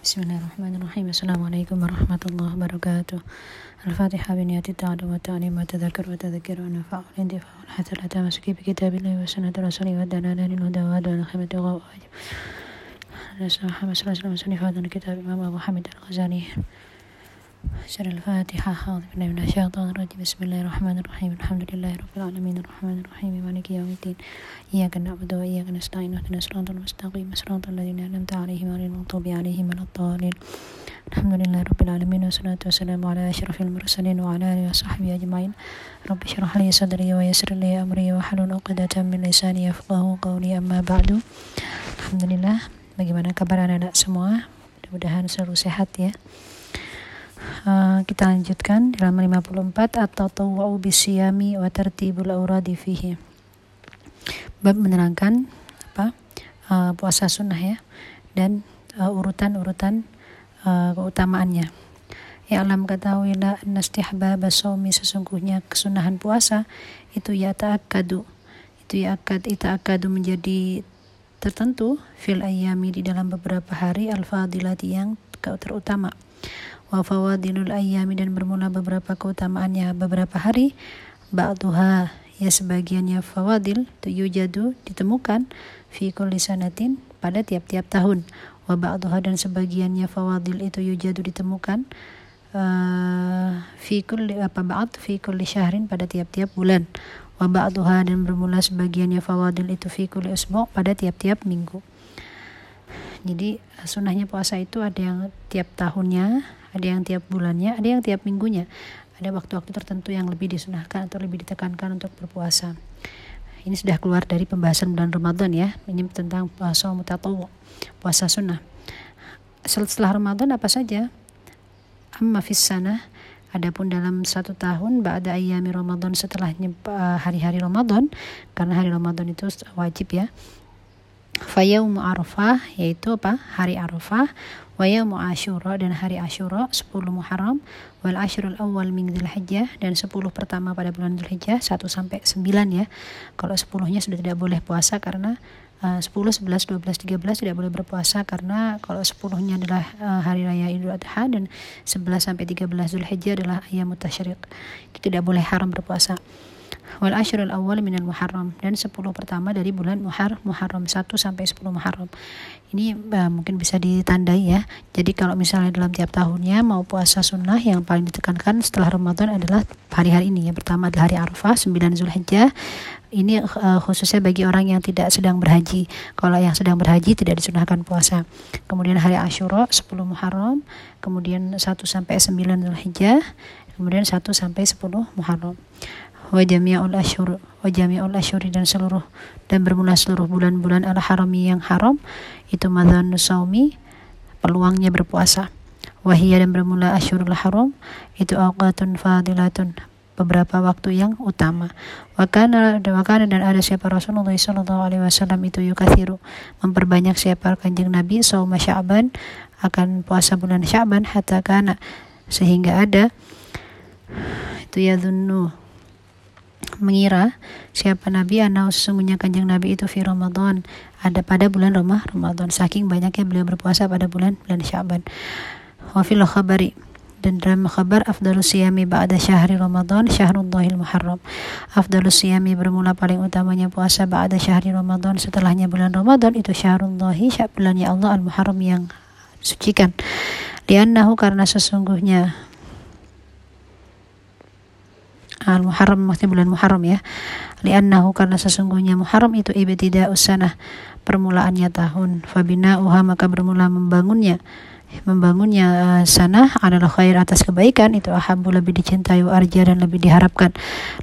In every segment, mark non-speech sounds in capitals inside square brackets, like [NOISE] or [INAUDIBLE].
Bismillahirrahmanirrahim. Assalamualaikum warahmatullahi wabarakatuh. Al-Fatihah biniyati ta'adu wa ta'alim wa tadhakir wa tadhakir wa nafa' wa lintifa wa hatta la tamasuki bi kitabillahi wa sunnati rasuli wa dalala lil huda wa adwa al-khimati wa wajib Rasulullah Muhammad سر الفاتحة أعوذ بالله من الشيطان الرجيم. بسم الله الرحمن الرحيم. الحمد لله رب العالمين. الرحمن الرحيم. مالك يوم الدين. إياك نعبد وإياك نستعين. اهدنا الصراط المستقيم. صراط الذين أنعمت عليهم غير المغضوب عليهم ولا الضالين. الحمد لله رب العالمين. والصلاة والسلام على أشرف المرسلين وعلى آله وصحبه أجمعين. رب اشرح لي صدري ويسر لي أمري واحلل عقدة من لساني يفقه قولي. أما بعد الحمد لله. Bagaimana kabar anak-anak semua? Mudah-mudahan selalu sehat ya. Uh, kita lanjutkan dalam 54 atau tawau bisyami wa tartibul auradi fihi. Bab menerangkan apa? Uh, puasa sunnah ya dan uh, urutan-urutan uh, keutamaannya. Ya alam ketahuilah nastihbab shaumi sesungguhnya kesunahan puasa itu ya ta'akkadu. Itu ya akad akadu menjadi tertentu fil ayami di dalam beberapa hari al-fadilati yang terutama. Wa fawadilul ayyami dan bermula beberapa keutamaannya beberapa hari. Ba'duha ya sebagiannya fawadil yujadu ditemukan fi kulli pada tiap-tiap tahun. Wa ba'duha dan sebagiannya fawadil itu yujadu ditemukan uh, fi kulli apa ba'd fi kulli syahrin pada tiap-tiap bulan. Wa ba'duha dan bermula sebagiannya fawadil itu fi kulli usbu' pada tiap-tiap minggu jadi sunnahnya puasa itu ada yang tiap tahunnya ada yang tiap bulannya, ada yang tiap minggunya. Ada waktu-waktu tertentu yang lebih disunahkan atau lebih ditekankan untuk berpuasa. Ini sudah keluar dari pembahasan bulan Ramadan ya. Ini tentang puasa mutatawu, puasa sunnah. Setelah Ramadan apa saja? Amma fis sana Adapun dalam satu tahun ba'da ayami Ramadan setelah eh, hari-hari Ramadan karena hari Ramadan itu wajib ya. Fayaumu Arafah yaitu apa? Hari Arafah wa yaumu Asyura dan hari Asyura 10 Muharram wal asyrul awal min Dzulhijjah dan 10 pertama pada bulan Dzulhijjah 1 sampai 9 ya. Kalau 10-nya sudah tidak boleh puasa karena uh, 10, 11, 12, 13 tidak boleh berpuasa karena kalau 10-nya adalah uh, hari raya Idul Adha dan 11 sampai 13 Dzulhijjah adalah ayam mutasyriq. Itu tidak boleh haram berpuasa wal asyrul awal minal muharram. Dan 10 pertama dari bulan muhar muharram 1 sampai 10 muharram. Ini uh, mungkin bisa ditandai ya. Jadi kalau misalnya dalam tiap tahunnya mau puasa sunnah yang paling ditekankan setelah Ramadan adalah hari-hari ini. Ya pertama adalah hari Arafah 9 Zulhijjah. Ini uh, khususnya bagi orang yang tidak sedang berhaji. Kalau yang sedang berhaji tidak disunahkan puasa. Kemudian hari Ashura 10 Muharram. Kemudian 1 sampai 9 Zulhijjah. Kemudian 1 sampai 10 Muharram wa jami'ul asyhur wa jami'ul asyhuri dan seluruh dan bermula seluruh bulan-bulan al harami yang haram itu madzan saumi peluangnya berpuasa wahiyya dan bermula asyurul haram itu awqatun fadilatun beberapa waktu yang utama. Wakana wakana dan ada siapa Rasulullah Sallallahu Alaihi Wasallam itu yukathiru memperbanyak siapa kanjeng Nabi sauma Sya'ban akan puasa bulan Sya'ban hatta kana sehingga ada itu ya dunnu mengira siapa Nabi anau sesungguhnya kanjeng Nabi itu fi Ramadan ada pada bulan Ramah Ramadan. Saking banyaknya beliau berpuasa pada bulan bulan Syaban wa fil khabari dan dalam kabar afdalus siyami ba'da syahri Ramadan syahrullahil muharram. Afdalus siyami bermula paling utamanya puasa ba'da syahri Ramadan setelahnya bulan Ramadan itu syahrullahi bulannya Allah al muharram yang sucikan. Liannahu karena sesungguhnya al Muharram maksudnya bulan Muharram ya. Li'annahu karena sesungguhnya Muharram itu ibtida usanah permulaannya tahun. Fabina uha maka bermula membangunnya. Membangunnya uh, sana adalah khair atas kebaikan. Itu ahabu lebih dicintai arja dan lebih diharapkan.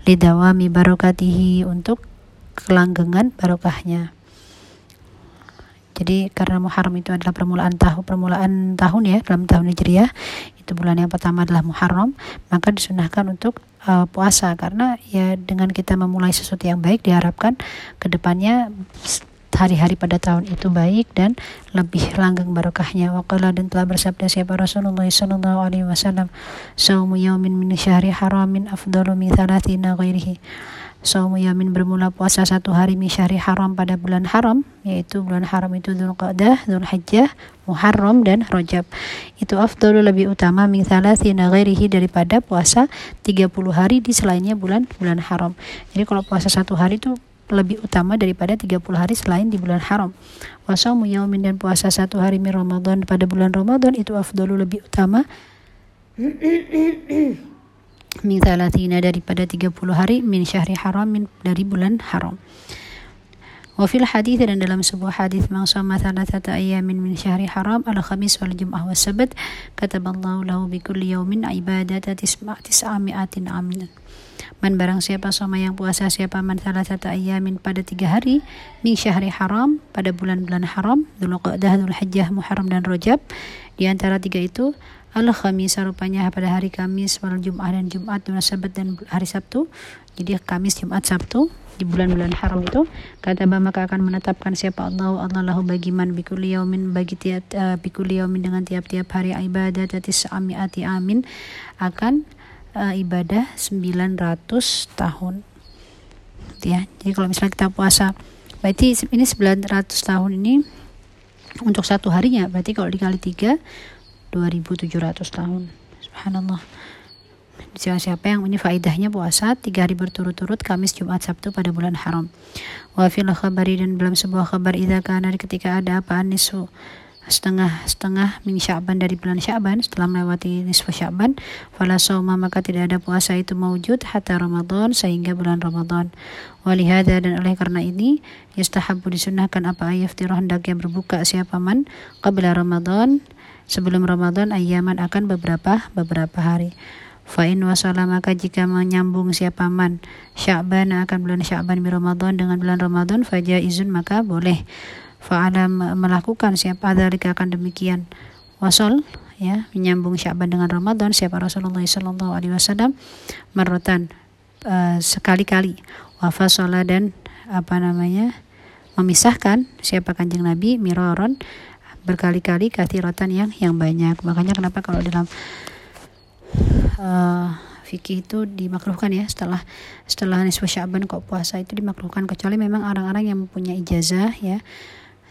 Lidawami barokatihi untuk kelanggengan barokahnya jadi karena Muharram itu adalah permulaan tahun permulaan tahun ya dalam tahun Hijriah itu bulan yang pertama adalah Muharram maka disunahkan untuk uh, puasa karena ya dengan kita memulai sesuatu yang baik diharapkan ke depannya hari-hari pada tahun itu baik dan lebih langgeng barokahnya. Waqala dan telah bersabda siapa Rasulullah sallallahu alaihi wasallam, "Saumu yaumin min syahri haramin afdalu min thalathina ghairihi." Saumu yamin bermula puasa satu hari min syahri haram pada bulan haram yaitu bulan haram itu Dzulqa'dah, Dzulhijjah, Muharram dan Rajab. Itu afdalu lebih utama min thalathina ghairihi daripada puasa 30 hari di selainnya bulan bulan haram. Jadi kalau puasa satu hari itu lebih utama daripada 30 hari selain di bulan haram. Wasaumu yaumin dan puasa satu hari min Ramadan pada bulan Ramadan itu afdalu lebih utama min thalathina daripada 30 hari min syahri haram min dari bulan haram. Wa fil hadis dan dalam sebuah hadis man sama thalathata ayamin min syahri haram al khamis wal jum'ah was sabat kataballahu lahu bi kulli yawmin ibadata tisma tis'ami'atin aminan. Man barang siapa sama yang puasa siapa man salah satu ayamin pada tiga hari min syahri haram pada bulan-bulan haram dulu qa'dah dulu hajjah muharram dan rojab di antara tiga itu al khamis rupanya pada hari Kamis wal Jumat dan Jumat dan Sabat dan hari Sabtu. Jadi Kamis Jumat Sabtu di bulan-bulan haram itu. Kata maka akan menetapkan siapa Allah Allah lahu bagi man bikuli yaumin bagi tiap uh, bikuli yaumin dengan tiap-tiap hari ibadat tatis amiati amin akan uh, ibadah 900 tahun. Ya. Jadi kalau misalnya kita puasa berarti ini 900 tahun ini untuk satu harinya berarti kalau dikali tiga 2700 tahun. Subhanallah. Siapa siapa yang ini faidahnya puasa tiga hari berturut-turut Kamis Jumat Sabtu pada bulan haram. Wa fil khabari dan dalam sebuah kabar idza kana ketika ada apa anisu setengah setengah min Sya'ban dari bulan Sya'ban setelah melewati nisfu Sya'ban fala sauma maka tidak ada puasa itu mewujud hatta Ramadan sehingga bulan Ramadan. Walihada dan oleh karena ini yastahabu disunahkan apa ayaftirah hendaknya berbuka siapa man qabla Ramadan sebelum Ramadan ayaman akan beberapa beberapa hari. Fa'in wasala maka jika menyambung siapa man Sya'ban akan bulan Sya'ban di Ramadan dengan bulan Ramadan faja izun maka boleh fa'ala melakukan siapa dari akan demikian. Wasol ya menyambung Sya'ban dengan Ramadan siapa Rasulullah sallallahu alaihi wasallam merutan uh, sekali-kali. Wafasola dan apa namanya memisahkan siapa kanjeng Nabi miroron berkali-kali kathiratan yang yang banyak. Makanya kenapa kalau dalam uh, fikih itu dimakruhkan ya setelah setelah nisfu Sya'ban kok puasa itu dimakruhkan. Kecuali memang orang-orang yang mempunyai ijazah ya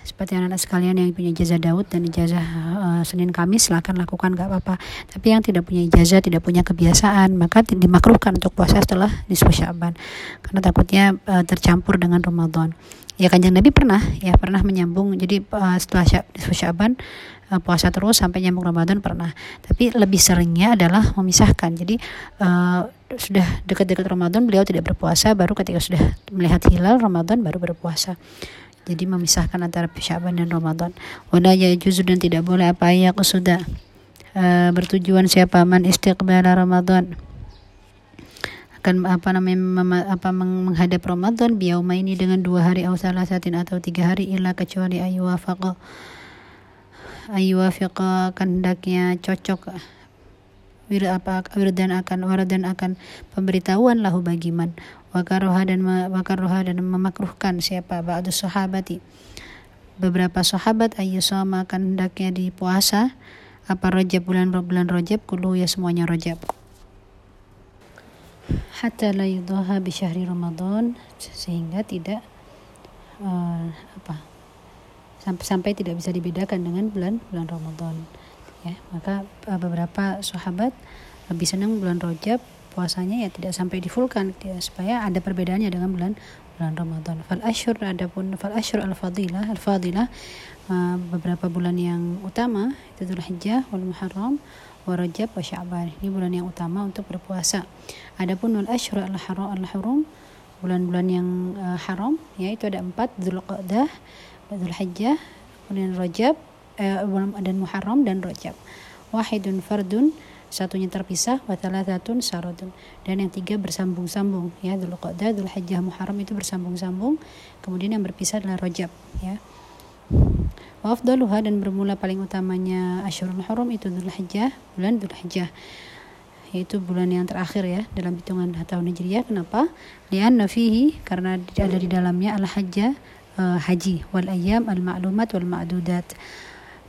seperti anak-anak sekalian yang punya ijazah Daud dan ijazah uh, Senin Kamis silahkan lakukan gak apa-apa. Tapi yang tidak punya ijazah tidak punya kebiasaan maka dimakruhkan untuk puasa setelah nisfu Sya'ban. Karena takutnya uh, tercampur dengan Ramadan. Ya kanjeng Nabi pernah ya pernah menyambung. Jadi uh, setelah nisfu Sya'ban uh, puasa terus sampai nyambung Ramadan pernah. Tapi lebih seringnya adalah memisahkan. Jadi uh, sudah dekat-dekat Ramadan beliau tidak berpuasa baru ketika sudah melihat hilal Ramadan baru berpuasa jadi memisahkan antara Syaban dan Ramadan. Wala yajuzu dan tidak boleh. Apa ya sudah uh, bertujuan siapa man istiqbal Ramadan. Akan apa namanya apa menghadap Ramadan biyauma ini dengan dua hari atau salah satin atau tiga hari ilah kecuali ayu wafaqa. Ayu wafaqa hendaknya cocok wir apa wirdan akan waradan akan pemberitahuan lahu bagiman wakaroha dan wakaroha dan memakruhkan siapa? Ba'du sahabati. Beberapa sahabat sama akan hendaknya di puasa apa rojab bulan bulan rojab? Kulu ya semuanya rojab. Hatta la yudaha bi syahri ramadan sehingga tidak uh, apa sampai sampai tidak bisa dibedakan dengan bulan bulan ramadan. Ya maka uh, beberapa sahabat lebih senang bulan rojab puasanya ya tidak sampai difulkan ya, supaya ada perbedaannya dengan bulan bulan Ramadan. Fal ashur adapun fal ashur al fadilah al fadilah uh, beberapa bulan yang utama itu Dzulhijjah wal Muharram wa Rajab wa Sya'ban. Ini bulan yang utama untuk berpuasa. Adapun wal ashur al haram al hurum bulan-bulan yang uh, haram ya itu ada empat Dzulqa'dah, Dzulhijjah, kemudian Rajab eh, dan Muharram dan Rajab. Wahidun fardun satunya terpisah wathalathatun sarodun dan yang tiga bersambung-sambung ya. Dulu Dzulqa'dah Dzulhijjah Muharram itu bersambung-sambung. Kemudian yang berpisah adalah Rajab ya. Wa afdaluha dan bermula paling utamanya Asyurul Haram itu Dzulhijjah bulan Dzulhijjah. Yaitu bulan yang terakhir ya dalam hitungan tahun Hijriah. Kenapa? Lian nafihi karena ada di dalamnya al-hajjah uh, haji. Wal ayyam al ma'lumat wal ma'dudat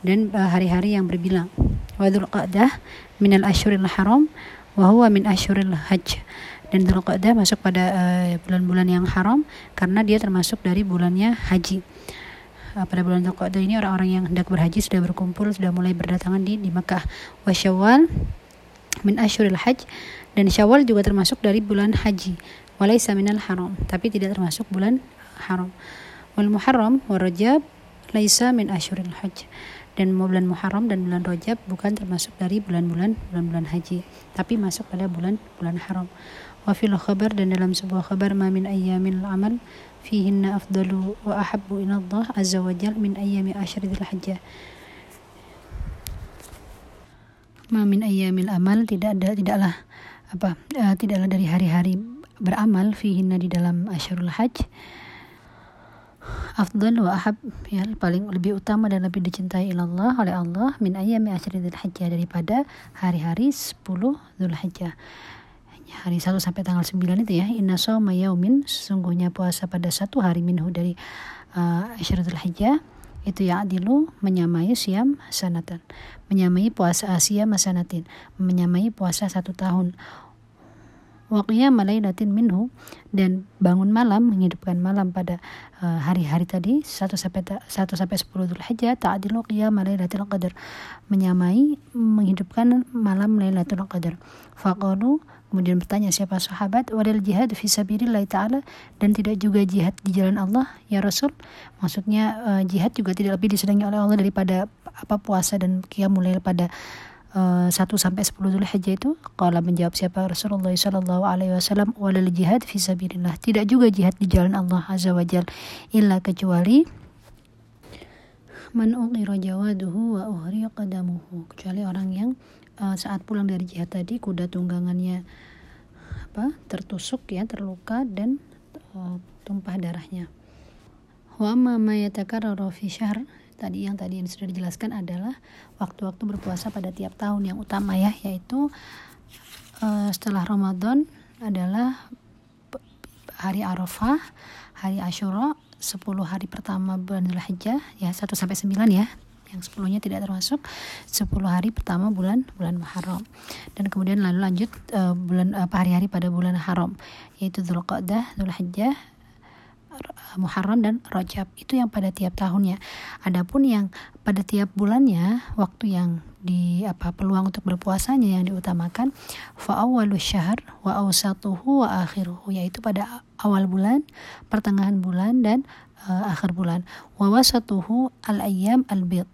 dan uh, hari-hari yang berbilang wa Dzulqa'dah minal ashuril haram wa huwa min ashuril hajj. Dan Dzulqa'dah masuk pada eh, bulan-bulan uh, yang haram karena dia termasuk dari bulannya haji. Uh, pada bulan Dzulqa'dah ini orang-orang yang hendak berhaji sudah berkumpul sudah mulai berdatangan di di Mekah. Wa Syawal min asyuril hajj dan Syawal juga termasuk dari bulan haji. Walaysa minal haram tapi tidak termasuk bulan haram. Wal muharram wa rajab laisa min asyuril hajj dan bulan Muharram dan bulan Rajab bukan termasuk dari bulan-bulan bulan-bulan haji tapi masuk pada bulan-bulan haram. Wa fil khabar dan dalam sebuah khabar ma min ayyamil amal fihinna afdalu wa ahabbu ila Allah azza wa jal min ayyami asyril hajjah. Ma min ayyamil amal tidak ada tidaklah apa uh, tidaklah dari hari-hari beramal fihinna di dalam asyarul hajj afdal wa ahab ya paling lebih utama dan lebih dicintai Allah oleh Allah min ayami asyri hajjah daripada hari-hari 10 Dzulhijjah hari 1 sampai tanggal 9 itu ya. Inna sawma yaumin sesungguhnya puasa pada satu hari minhu dari uh, asyratul hijjah itu yang adilu menyamai siam sanatan. Menyamai puasa asia masanatin menyamai puasa satu tahun Waqiyam malailatin minhu dan bangun malam menghidupkan malam pada uh, hari-hari tadi 1 sampai 1 sampai 10 Dzulhijjah ta'dilu qiyam lailatul qadar menyamai menghidupkan malam Lailatul Qadar. Faqalu kemudian bertanya siapa sahabat wadal jihad fi sabilillah taala dan tidak juga jihad di jalan Allah ya Rasul. Maksudnya uh, jihad juga tidak lebih disenangi oleh Allah daripada apa puasa dan qiyamul lail pada uh, eh, 1 sampai 10 Dzulhijjah itu kalau menjawab siapa? Rasulullah sallallahu alaihi wasallam walal jihad fi sabilillah. Tidak juga jihad di jalan Allah azza wajal illa kecuali man ughira jawaduhu wa uhriqa qadamuhu. Kecuali orang yang uh, saat pulang dari jihad tadi kuda tunggangannya apa tertusuk ya terluka dan uh, tumpah darahnya. Wa ma yatakarraru fi syahr tadi yang tadi yang sudah dijelaskan adalah waktu-waktu berpuasa pada tiap tahun yang utama ya yaitu uh, setelah Ramadan adalah hari Arafah, hari Ashura, 10 hari pertama bulan Dzulhijjah ya 1 sampai 9 ya. Yang 10-nya tidak termasuk 10 hari pertama bulan bulan Muharram. Dan kemudian lalu lanjut uh, bulan apa hari-hari pada bulan Haram yaitu Dzulqa'dah, Dzulhijjah, Muharram dan Rajab itu yang pada tiap tahunnya. Adapun yang pada tiap bulannya waktu yang di apa peluang untuk berpuasanya yang diutamakan fa awwalus syahr wa awsatuhu wa akhiruhu yaitu pada awal bulan, pertengahan bulan dan uh, akhir bulan. Wa wasatuhu al ayyam al bid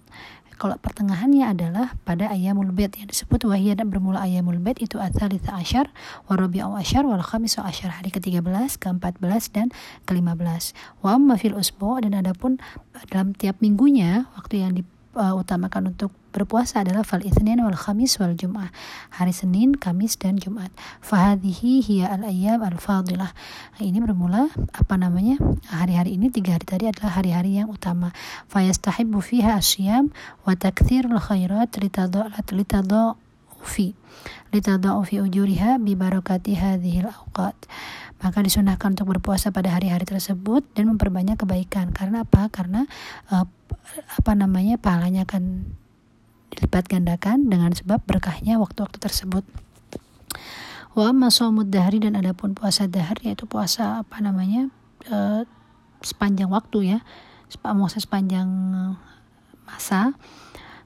kalau pertengahannya adalah pada ayamul bait yang disebut wahiyah dan bermula ayamul bait itu adzalitsa asyar wa rabi'u asyar wal khamis asyar hari ke-13, ke-14 dan ke-15. Wa amma fil usbu dan adapun dalam tiap minggunya waktu yang diutamakan uh, untuk berpuasa adalah fal itsnin wal khamis wal jum'ah hari Senin, Kamis dan Jumat. Fahadhihi hiya al ayyam al fadilah. Ini bermula apa namanya? Hari-hari ini tiga hari tadi adalah hari-hari yang utama. Fayastahibbu fiha asyam wa takthirul khairat litadha fi litadha fi ujuriha bi barakati hadhil awqat maka disunahkan untuk berpuasa pada hari-hari tersebut dan memperbanyak kebaikan karena apa karena uh, apa namanya pahalanya akan dilipat gandakan dengan sebab berkahnya waktu-waktu tersebut. Wa masomud dahri dan adapun puasa dahar yaitu puasa apa namanya e, sepanjang waktu ya, puasa sepanjang masa.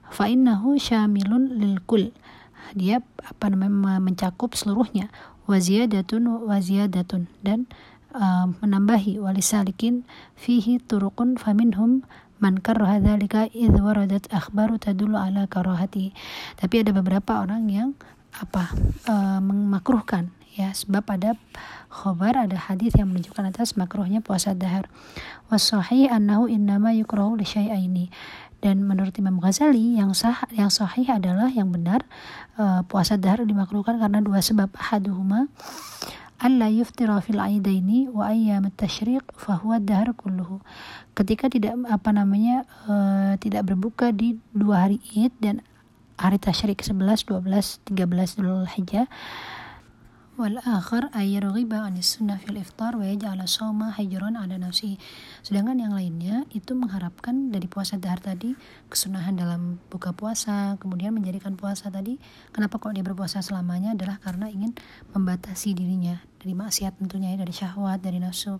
Fa innahu syamilun lil kul. Dia apa namanya mencakup seluruhnya. Waziyadatun waziyadatun dan uh, menambahi walisalikin fihi turukun faminhum man karraha dzalika idh waradat akhbaru tadullu ala karahati. Tapi ada beberapa orang yang apa uh, memakruhkan ya sebab ada khobar ada hadis yang menunjukkan atas makruhnya puasa dahar. Wasahih annahu innama yukrahu li syai'aini. Dan menurut Imam Ghazali yang sah yang sahih adalah yang benar uh, puasa dahar dimakruhkan karena dua sebab. Haduhuma alla yuftira fil aidaini wa ayyam at-tasyriq fa huwa dahr kulluhu. Ketika tidak apa namanya uh, tidak berbuka di dua hari Id dan hari tasyrik 11, 12, 13 Dzulhijjah والآخر أن يرغب عن السنة في الإفطار ويجعل صوم حجرا على نفسه sedangkan yang lainnya itu mengharapkan dari puasa dahar tadi kesunahan dalam buka puasa kemudian menjadikan puasa tadi kenapa kok dia berpuasa selamanya adalah karena ingin membatasi dirinya dari maksiat tentunya ya, dari syahwat dari nafsu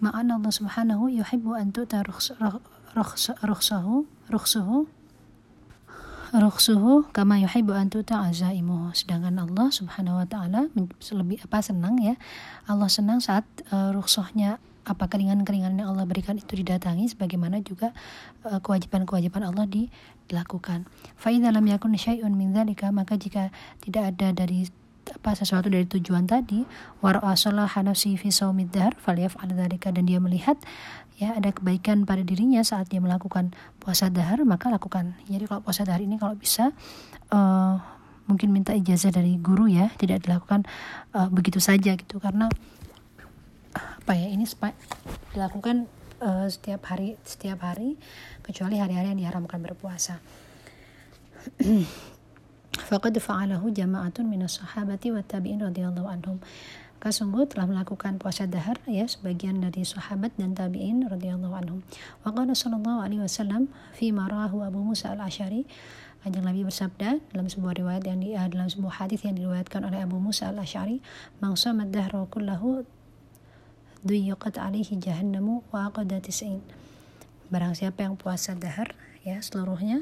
ma'ana Allah subhanahu yuhibbu an tu'ta rukhsahu rukhsuhu rukhsuhu kama yuhibbu an azaimuhu sedangkan Allah Subhanahu wa taala lebih apa senang ya Allah senang saat uh, rukhsahnya apa keringan-keringan yang Allah berikan itu didatangi sebagaimana juga uh, kewajiban-kewajiban Allah dilakukan. Fa lam yakun syai'un min maka jika tidak ada dari apa sesuatu dari tujuan tadi. Nafsi fi dan dia melihat ya ada kebaikan pada dirinya saat dia melakukan puasa dahar maka lakukan. Jadi kalau puasa dahar ini kalau bisa uh, mungkin minta ijazah dari guru ya tidak dilakukan uh, begitu saja gitu. Karena apa ya ini dilakukan uh, setiap hari setiap hari kecuali hari-hari yang diharamkan berpuasa [CLEARS THROAT] Faqad fa'alahu jama'atun minas sahabati wa tabi'in radhiyallahu anhum. Sungguh telah melakukan puasa dahar ya sebagian dari sahabat dan tabi'in radhiyallahu anhum. Wa qala sallallahu alaihi wasallam fi marahu Abu Musa al-Asy'ari Kanjeng Nabi bersabda dalam sebuah riwayat yang di, uh, dalam sebuah hadis yang diriwayatkan oleh Abu Musa al-Asy'ari, "Man shama dahra kullahu duyyaqat alaihi jahannamu wa aqada tis'in." Barang siapa yang puasa dahar ya seluruhnya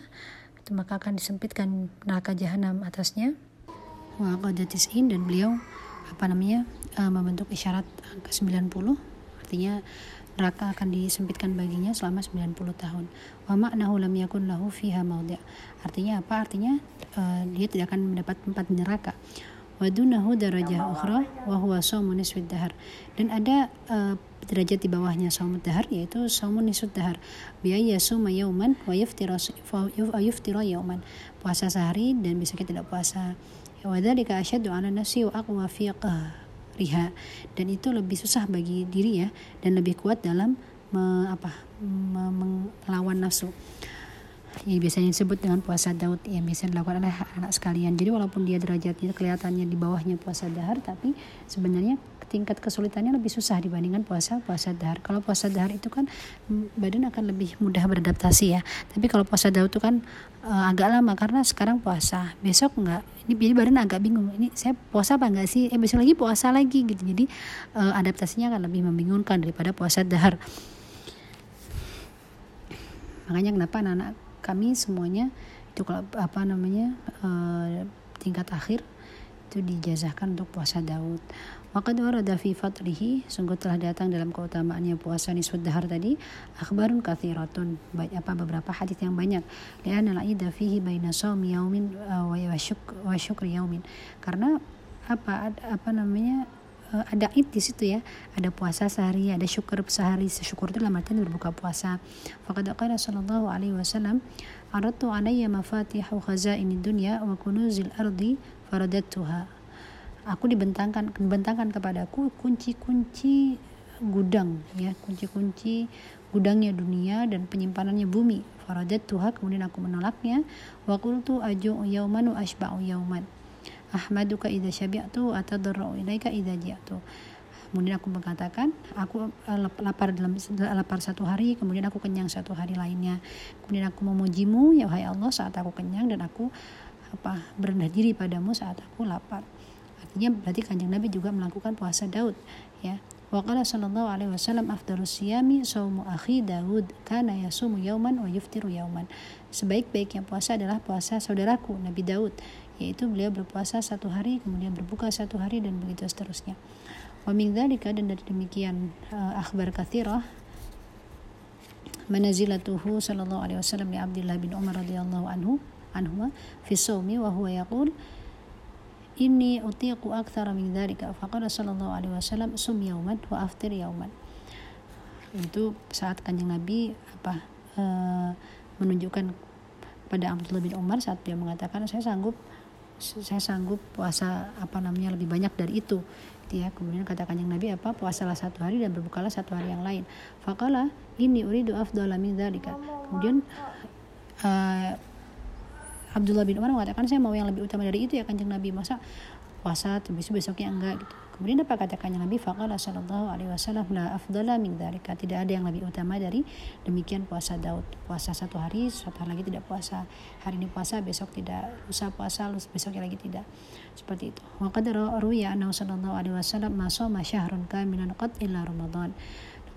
maka akan disempitkan neraka jahanam atasnya. Wa qadatis'in dan beliau apa namanya uh, membentuk isyarat angka 90 artinya neraka akan disempitkan baginya selama 90 tahun. Wa ma'nahu lam yakun lahu fiha artinya apa? Artinya uh, dia tidak akan mendapat tempat neraka wadunahu darajah ukhra wa huwa saumun nisfid dahar. Dan ada uh, derajat di bawahnya saumud dahar yaitu saumun nisfid dahar. Biaya suma yauman wa yuftira yauman. Puasa sehari dan besoknya tidak puasa. Wa dzalika asyaddu ala nafsi wa aqwa fi riha dan itu lebih susah bagi diri ya dan lebih kuat dalam me, apa me, melawan nafsu yang biasanya disebut dengan puasa Daud yang biasa dilakukan oleh anak sekalian. Jadi walaupun dia derajatnya kelihatannya di bawahnya puasa dahar, tapi sebenarnya tingkat kesulitannya lebih susah dibandingkan puasa puasa dahar. Kalau puasa dahar itu kan badan akan lebih mudah beradaptasi ya. Tapi kalau puasa Daud itu kan uh, agak lama karena sekarang puasa, besok enggak. Ini jadi badan agak bingung. Ini saya puasa apa enggak sih? Eh besok lagi puasa lagi gitu. Jadi uh, adaptasinya akan lebih membingungkan daripada puasa dahar. Makanya kenapa anak-anak kami semuanya itu apa namanya uh, tingkat akhir itu dijazahkan untuk puasa Daud. Waqad warada fi fatrihi sungguh telah datang dalam keutamaannya puasa nisfud dahar tadi akhbarun kathiratun. Baik apa beberapa hadis yang banyak. Lian al-ida fihi baina yaumin uh, wa syukri yaumin karena apa apa namanya uh, ada id di situ ya. Ada puasa sehari ada syukur sehari. Syukur itu dalam artian berbuka puasa. Faqad qala sallallahu alaihi wasallam aradtu alayya mafatihu khazaini dunya wa kunuzil ardi faradattuha aku dibentangkan dibentangkan kepadaku kunci-kunci gudang ya kunci-kunci gudangnya dunia dan penyimpanannya bumi. Faradat tuha kemudian aku menolaknya. Wa qultu aju yauman wa ashba'u yauman ahmaduka idza syabi'tu atadarru ilaika idza ji'tu. Kemudian aku mengatakan aku eh, lapar dalam lapar satu hari kemudian aku kenyang satu hari lainnya. Kemudian aku memujimu ya wahai Allah saat aku kenyang dan aku apa berendah diri padamu saat aku lapar. Artinya berarti kanjeng Nabi juga melakukan puasa Daud ya. Waqala sallallahu alaihi wasallam afdalus siyami saumu akhi Daud kana yasumu yauman wa yuftiru yauman. Sebaik-baiknya puasa adalah puasa saudaraku Nabi Daud yaitu beliau berpuasa satu hari kemudian berbuka satu hari dan begitu seterusnya. Wa min dzalika dan dari demikian uh, akhbar kathirah manazilatuhu sallallahu alaihi wasallam li Abdullah bin Umar radhiyallahu anhu anhuma fi sawmi wa huwa yaqul inni utiqu akthara min dzalika. Faqala sallallahu alaihi wasallam sum yauman wa aftir yauman. Itu saat kanjeng Nabi apa uh, menunjukkan pada Abdullah bin Umar saat dia mengatakan saya sanggup saya sanggup puasa apa namanya lebih banyak dari itu. Gitu ya kemudian katakan yang Nabi apa? Puasalah satu hari dan berbukalah satu hari yang lain. Fakala ini uridu afdala min dzalika. Kemudian uh, Abdullah bin Umar mengatakan saya mau yang lebih utama dari itu ya kanjeng Nabi. Masa puasa besok besoknya enggak gitu kemudian apa katakannya Nabi faqala sallallahu alaihi wasallam la afdala min dzalika. Tidak ada yang lebih utama dari demikian puasa Daud. Puasa satu hari satu hari lagi tidak puasa. Hari ini puasa besok tidak. Usah puasa lusa besoknya lagi tidak. Seperti itu. Wa qad ruwiya annahu sallallahu alaihi wasallam ma shoma syahrun kamilan qad illa ramadan.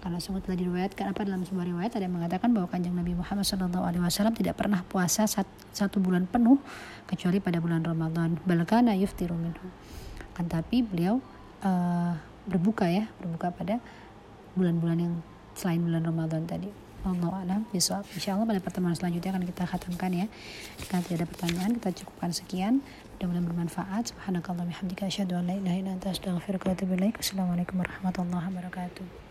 Kalau semua telah diriwayatkan apa dalam sebuah riwayat ada yang mengatakan bahwa kanjeng Nabi Muhammad SAW tidak pernah puasa satu bulan penuh kecuali pada bulan Ramadan. Balkana yuftiru minhu. Kan tapi beliau uh, berbuka ya, berbuka pada bulan-bulan yang selain bulan Ramadan tadi. Allah alam bisawab. Insya Allah pada pertemuan selanjutnya akan kita khatamkan ya. Jika tidak ada pertanyaan, kita cukupkan sekian. Mudah-mudahan bermanfaat. Subhanakallah bihamdika asyhadu an la ilaha illa anta wa atubu ilaik. Wassalamualaikum warahmatullahi wabarakatuh.